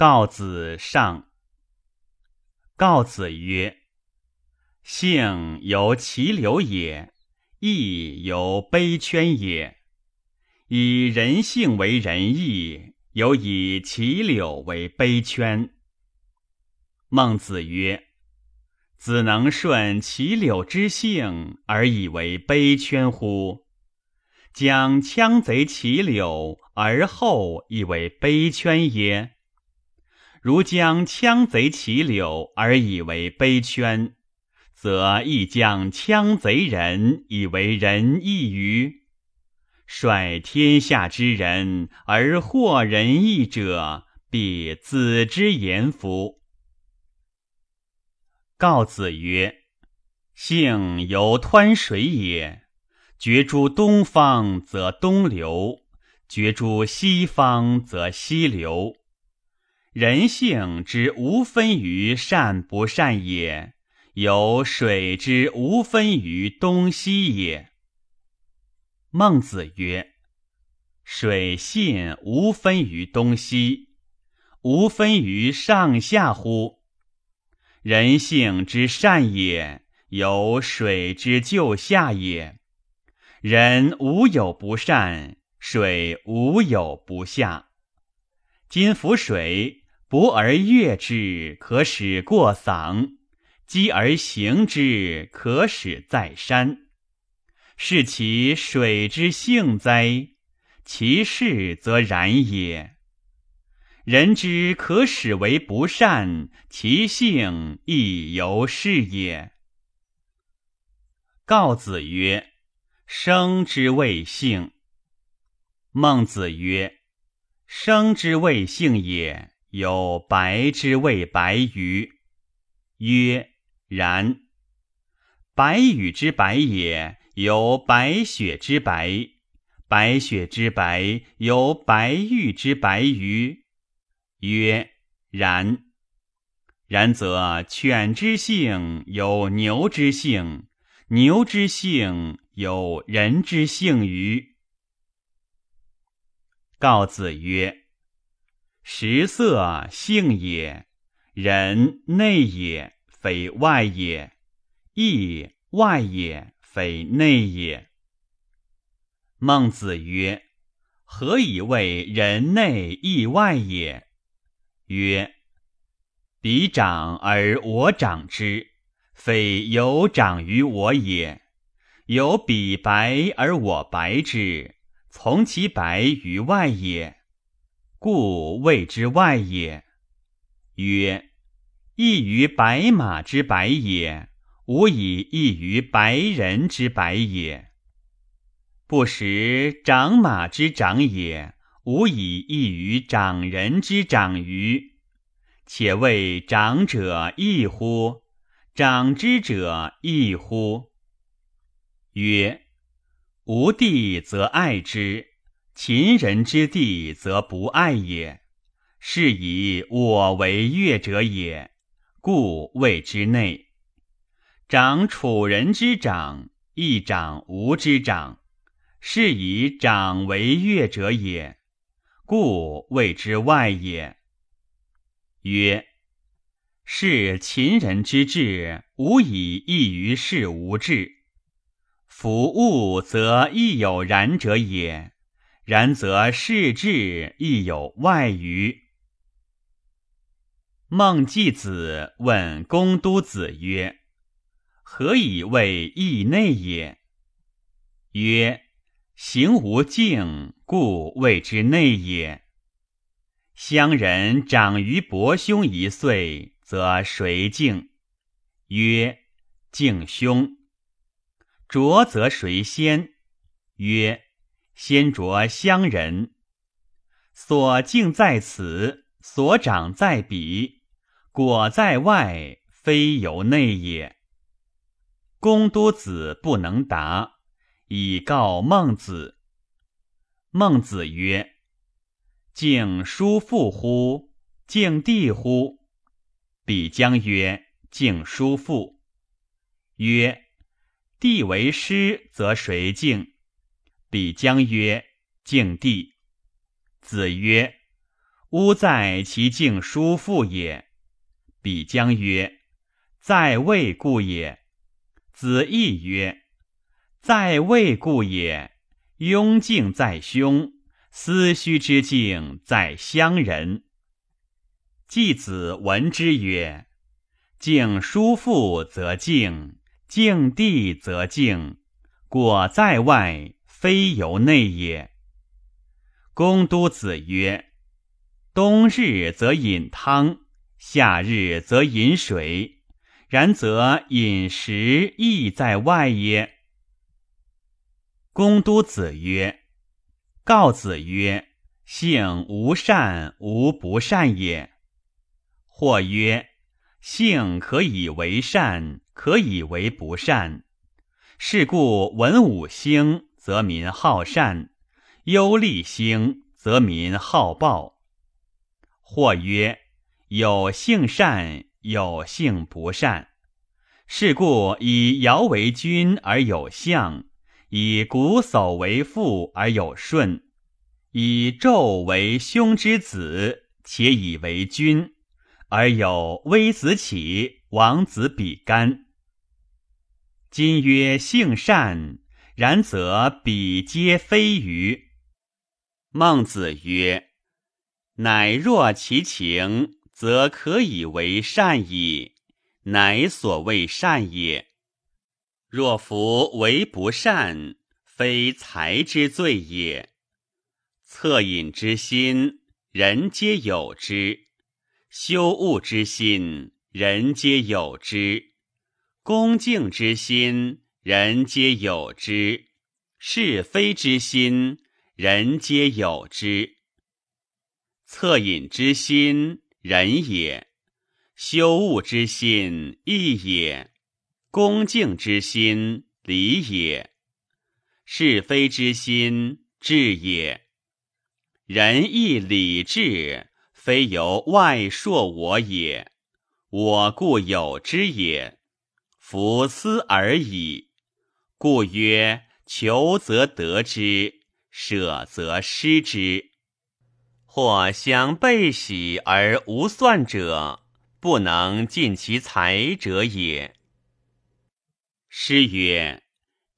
告子上。告子曰：“性由其流也，义由悲圈也。以人性为仁义，有以其柳为悲圈。”孟子曰：“子能顺其柳之性而以为悲圈乎？将羌贼其柳而后以为悲圈耶？”如将羌贼其柳而以为悲圈，则亦将羌贼人以为仁义于？率天下之人而获仁义者，必子之言服。告子曰：“性由湍水也，决诸东方则东流，决诸西方则西流。”人性之无分于善不善也，有水之无分于东西也。孟子曰：“水信无分于东西，无分于上下乎？人性之善也，有水之就下也。人无有不善，水无有不下。今浮水。”博而悦之，可使过嗓；积而行之，可使在山。是其水之性哉？其势则然也。人之可使为不善，其性亦犹是也。告子曰：“生之谓性。”孟子曰：“生之谓性也。”有白之谓白鱼，曰然。白羽之白也，有白雪之白；白雪之白，有白玉之白鱼，曰然。然则犬之性有牛之性，牛之性有人之性于。告子曰。食色性也，人内也，非外也；义外也，非内也。孟子曰：“何以谓人内义外也？”曰：“彼长而我长之，非有长于我也；有彼白而我白之，从其白于外也。”故谓之外也。曰：异于白马之白也，无以异于白人之白也；不识长马之长也，无以异于长人之长于。且谓长者异乎？长之者异乎？曰：吾弟则爱之。秦人之地，则不爱也。是以我为悦者也，故谓之内。长楚人之长，亦长吾之长，是以长为悦者也，故谓之外也。曰：是秦人之志，无以异于是无志。夫物则亦有然者也。然则事志亦有外于。孟季子问公都子曰：“何以谓义内也？”曰：“行无敬，故谓之内也。乡人长于伯兄一岁，则谁敬？曰：敬兄。浊则谁先？曰。先着乡人，所敬在此，所长在彼，果在外，非由内也。公都子不能答，以告孟子。孟子曰：“敬叔父乎？敬弟乎？”彼将曰：“敬叔父。”曰：“弟为师，则谁敬？”彼将曰：“敬帝。”子曰：“吾在其敬叔父也。彼将曰：“在位故也。”子亦曰：“在位故也。雍敬在兄，思虚之敬在乡人。”季子闻之曰：“敬叔父则敬，敬弟则敬。果在外，非由内也。”公都子曰。冬日则饮汤，夏日则饮水，然则饮食亦在外也？公都子曰：“告子曰：性无善无不善也。或曰：性可以为善，可以为不善。是故文武兴，则民好善；忧厉兴，则民好暴。”或曰：有性善，有性不善。是故以尧为君而有相，以瞽叟为父而有舜，以纣为兄之子，且以为君，而有微子启、王子比干。今曰性善，然则彼皆非愚。孟子曰。乃若其情，则可以为善矣，乃所谓善也。若夫为不善，非才之罪也。恻隐之心，人皆有之；羞恶之心，人皆有之；恭敬之心，人皆有之；是非之心，人皆有之。恻隐之心，仁也；羞恶之心，义也；恭敬之心，礼也；是非之心，智也。仁义礼智，非由外铄我也，我固有之也。夫思而已。故曰：求则得之，舍则失之。或相备喜而无算者，不能尽其才者也。诗曰：“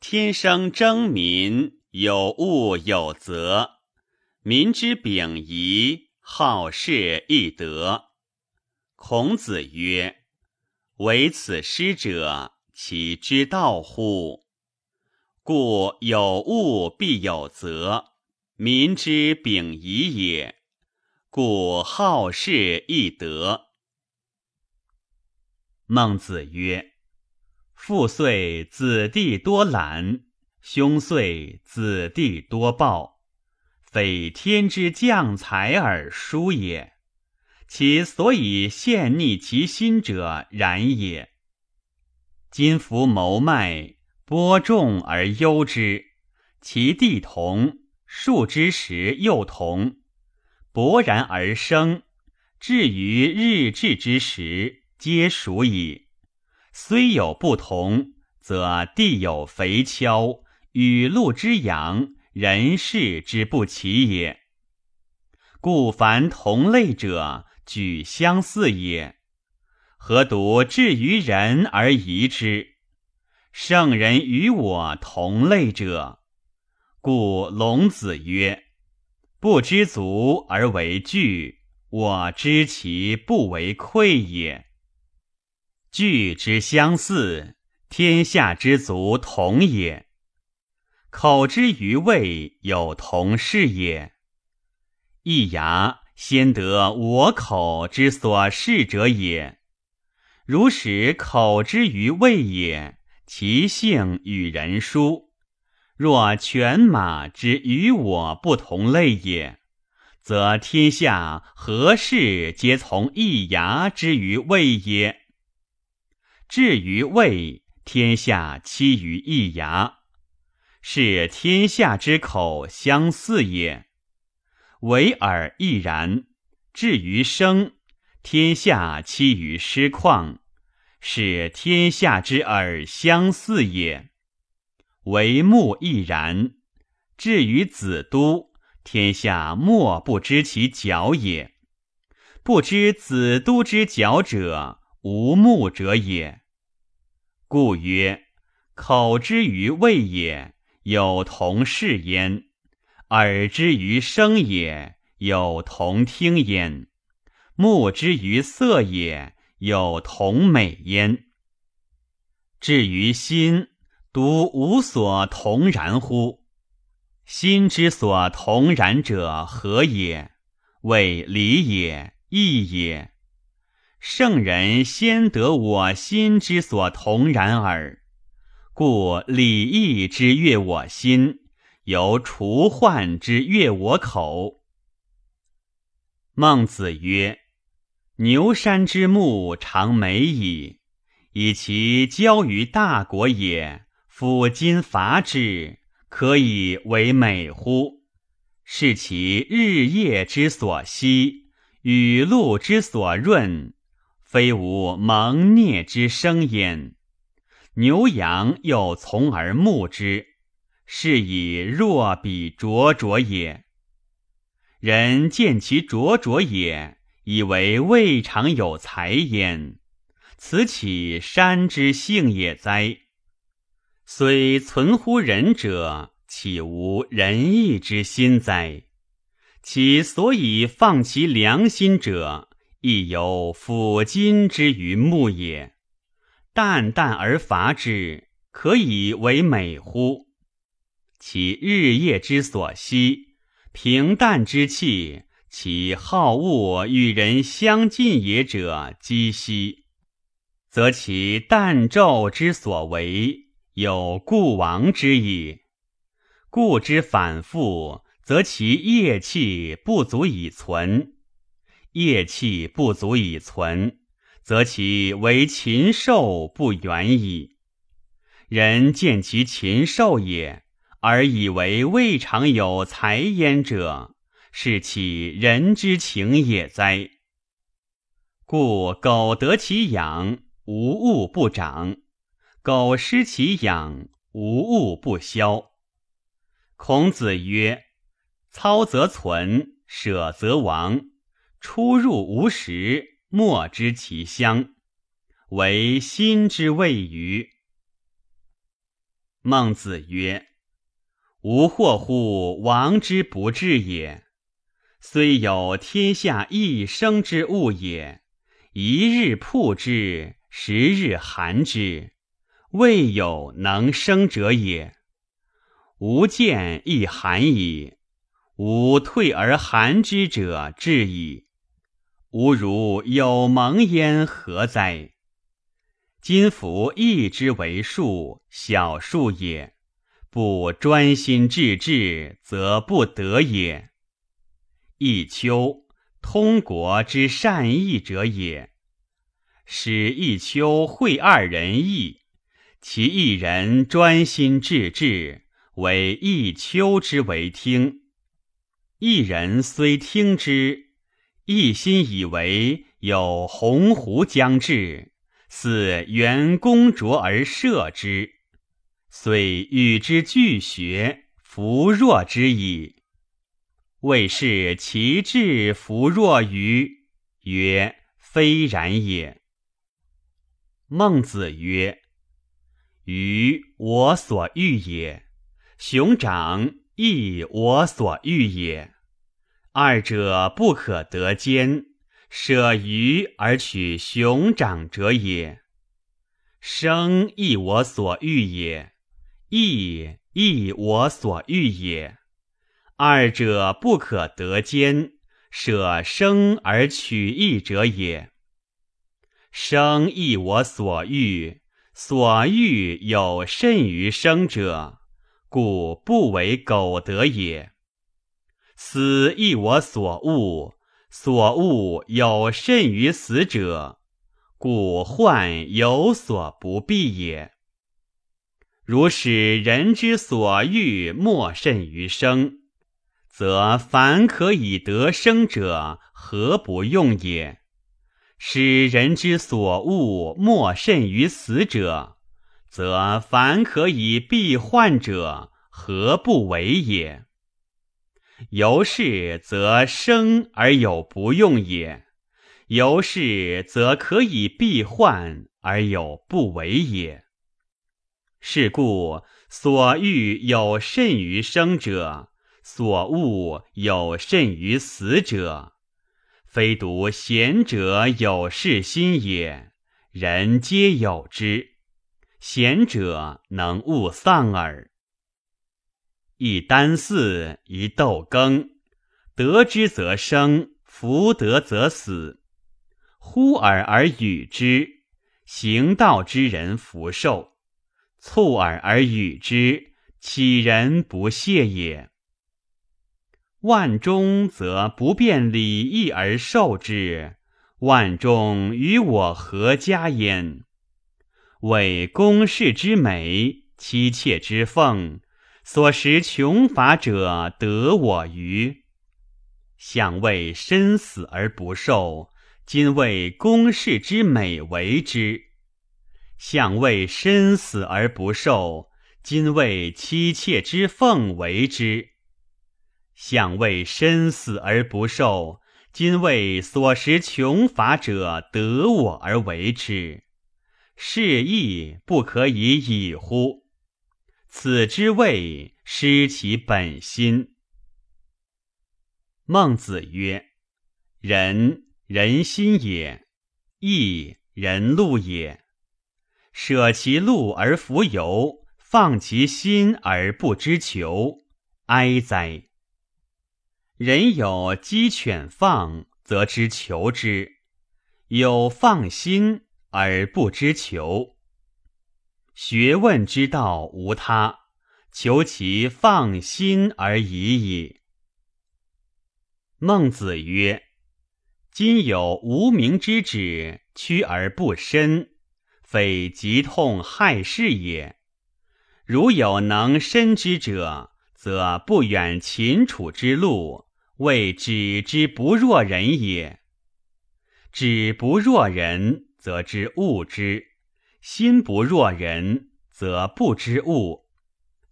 天生争民，有物有则。民之秉仪，好事易得。”孔子曰：“唯此诗者，其之道乎？故有物必有责，民之秉仪也。”故好事易得。孟子曰：“父岁子弟多懒，兄岁子弟多暴，非天之降才而殊也。其所以陷逆其心者，然也。今夫谋脉，播种而忧之，其地同，树之时又同。”勃然而生，至于日至之时，皆属矣。虽有不同，则地有肥锹，雨露之阳，人事之不齐也。故凡同类者，举相似也。何独至于人而疑之？圣人与我同类者，故龙子曰。不知足而为惧，我知其不为愧也。惧之相似，天下之足同也。口之于味，有同事也。一牙先得我口之所视者也。如使口之于味也，其性与人殊。若犬马之与我不同类也，则天下何事皆从一牙之于胃耶？至于胃，天下期于一牙，是天下之口相似也。唯尔亦然。至于声，天下期于师旷，是天下之耳相似也。为目亦然，至于子都，天下莫不知其角也。不知子都之角者，无目者也。故曰：口之于味也，有同视焉；耳之于声也，有同听焉；目之于色也，有同美焉。至于心，独无所同然乎？心之所同然者何也？谓理也。义也，圣人先得我心之所同然耳。故礼义之悦我心，由除患之悦我口。孟子曰：“牛山之木常美矣，以其交于大国也。夫今伐之，可以为美乎？是其日夜之所息。”雨露之所润，非无蒙孽之生焉。牛羊又从而牧之，是以若比灼灼也。人见其灼灼也，以为未尝有才焉。此岂山之性也哉？虽存乎人者，岂无仁义之心哉？其所以放其良心者，亦有抚今之于目也。淡淡而伐之，可以为美乎？其日夜之所息，平淡之气，其好恶与人相近也者，积息，则其淡昼之所为，有故亡之矣。故之反复。则其业气不足以存，业气不足以存，则其为禽兽不远矣。人见其禽兽也，而以为未尝有才焉者，是其人之情也哉？故苟得其养，无物不长；苟失其养，无物不消。孔子曰。操则存，舍则亡。出入无时，莫知其乡。唯心之谓于。孟子曰：“吾惑乎王之不治也。虽有天下一生之物也，一日曝之，十日寒之，未有能生者也。吾见亦寒矣。”吾退而寒之者至矣。吾如有蒙焉，何哉？今夫义之为数，小数也；不专心致志，则不得也。弈秋，通国之善弈者也。使弈秋会二人弈，其一人专心致志，为弈秋之为听。一人虽听之，一心以为有鸿鹄将至，似袁公卓而射之，虽与之俱学，弗若之矣。谓是其志弗若于？曰：非然也。孟子曰：鱼我所欲也，熊掌亦我所欲也。二者不可得兼，舍鱼而取熊掌者也。生亦我所欲也，义亦我所欲也。二者不可得兼，舍生而取义者也。生亦我所欲，所欲有甚于生者，故不为苟得也。死亦我所恶，所恶有甚于死者，故患有所不避也。如使人之所欲莫甚于生，则凡可以得生者，何不用也？使人之所恶莫甚于死者，则凡可以避患者，何不为也？由是则生而有不用也，由是则可以避患而有不为也。是故所欲有甚于生者，所恶有甚于死者。非独贤者有事心也，人皆有之。贤者能勿丧耳。一箪饲，一豆羹，得之则生，弗得则死。呼尔而与之，行道之人福寿；促尔而与之，岂人不谢也？万中则不辨礼义而受之，万中与我何家焉？为公室之美，妻妾之奉，所食穷乏者得我于。想为身死而不受，今为公室之美为之；想为身死而不受，今为妻妾之奉为之。想为身死而不受，今为所食穷乏者得我而为之，是亦不可以已乎？此之谓失其本心。孟子曰：“人，人心也；义，人路也。舍其路而弗由，放其心而不知求，哀哉！”人有鸡犬放，则知求之；有放心而不知求。学问之道无他，求其放心而已矣。孟子曰：“今有无名之指，屈而不伸，非疾痛害事也。如有能伸之者，则不远秦楚之路。”谓止之不若人也。止不若人，则知物之；心不若人，则不知物。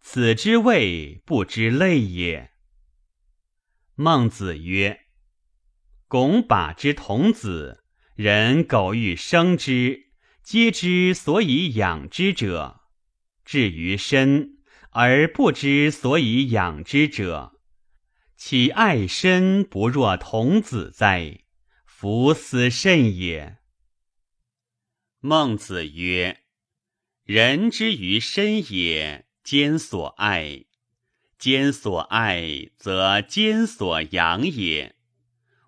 此之谓不知类也。孟子曰：“拱把之童子，人苟欲生之，皆知所以养之者；至于身，而不知所以养之者。”其爱身不若童子哉？夫斯甚也。孟子曰：“人之于身也，兼所爱；兼所爱，则兼所养也。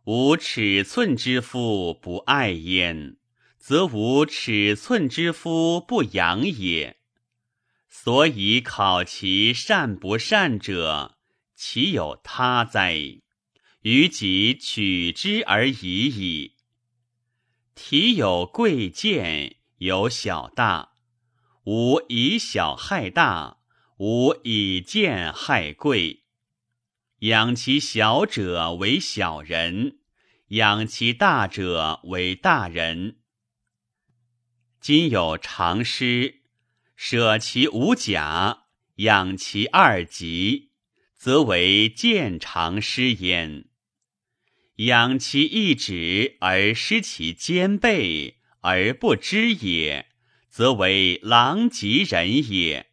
无尺寸之夫不爱焉，则无尺寸之夫不养也。所以考其善不善者。”其有他哉？于己取之而已矣。体有贵贱，有小大，吾以小害大，吾以贱害贵。养其小者为小人，养其大者为大人。今有常师，舍其五甲，养其二极。则为见长师焉。养其一指而失其肩背而不知也，则为狼藉人也。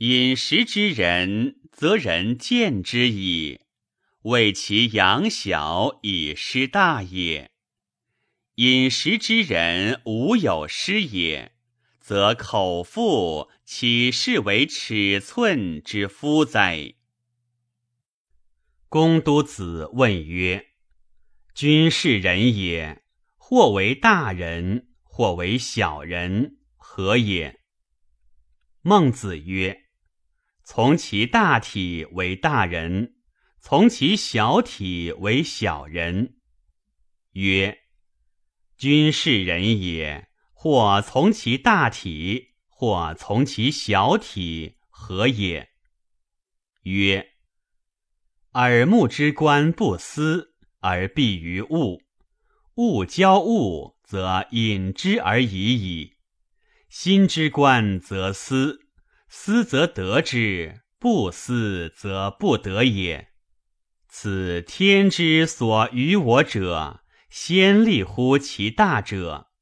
饮食之人，则人见之矣，为其养小以失大也。饮食之人无有失也，则口腹。岂是为尺寸之夫哉？公都子问曰：“君是人也，或为大人，或为小人，何也？”孟子曰：“从其大体为大人，从其小体为小人。”曰：“君是人也，或从其大体。”或从其小体何也？曰：耳目之观不思而必于物，物交物则隐之而已矣。心之观则思，思则得之，不思则不得也。此天之所与我者，先立乎其大者，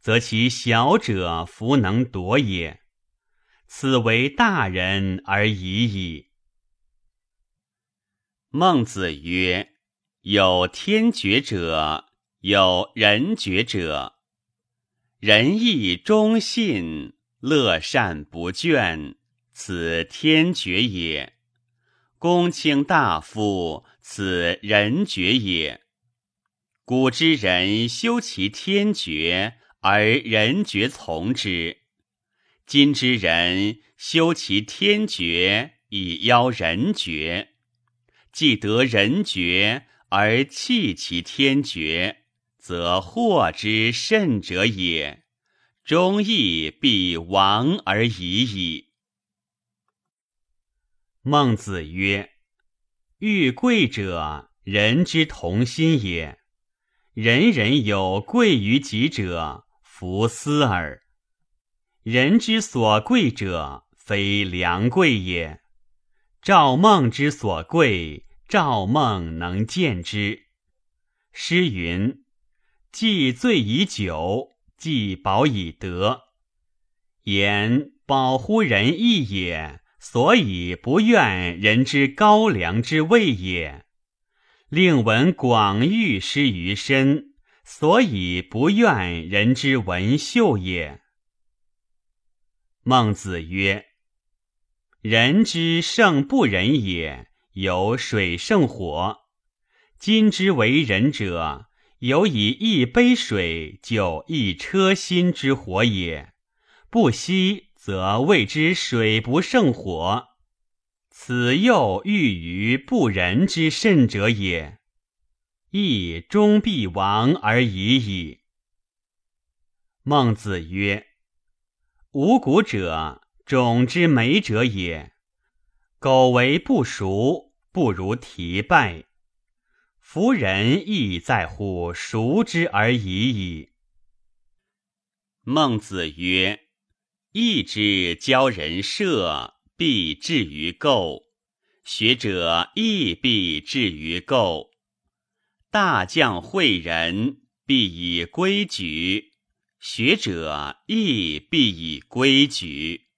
则其小者弗能夺也。此为大人而已矣。孟子曰：“有天爵者，有人爵者。仁义忠信，乐善不倦，此天爵也；公卿大夫，此人爵也。古之人修其天爵，而人爵从之；今之人修其天爵，以邀人爵。”既得人爵而弃其天爵，则祸之甚者也。忠义必亡而已矣。孟子曰：“欲贵者，人之同心也。人人有贵于己者，弗思耳。人之所贵者，非良贵也。”赵孟之所贵，赵孟能见之。诗云：“既醉以酒，既饱以德。”言保乎人义也，所以不愿人之高粱之味也；令闻广欲失于身，所以不怨人之文秀也。孟子曰。人之圣不仁也，有水胜火。今之为人者，有以一杯水救一车薪之火也。不息，则谓之水不胜火。此又欲于不仁之甚者也。亦终必亡而已矣。孟子曰：“五谷者。”种之美者也，苟为不熟，不如提败。夫人亦在乎熟之而已矣。孟子曰：“义之教人射，必至于垢；学者亦必至于垢。大将诲人，必以规矩；学者亦必以规矩。”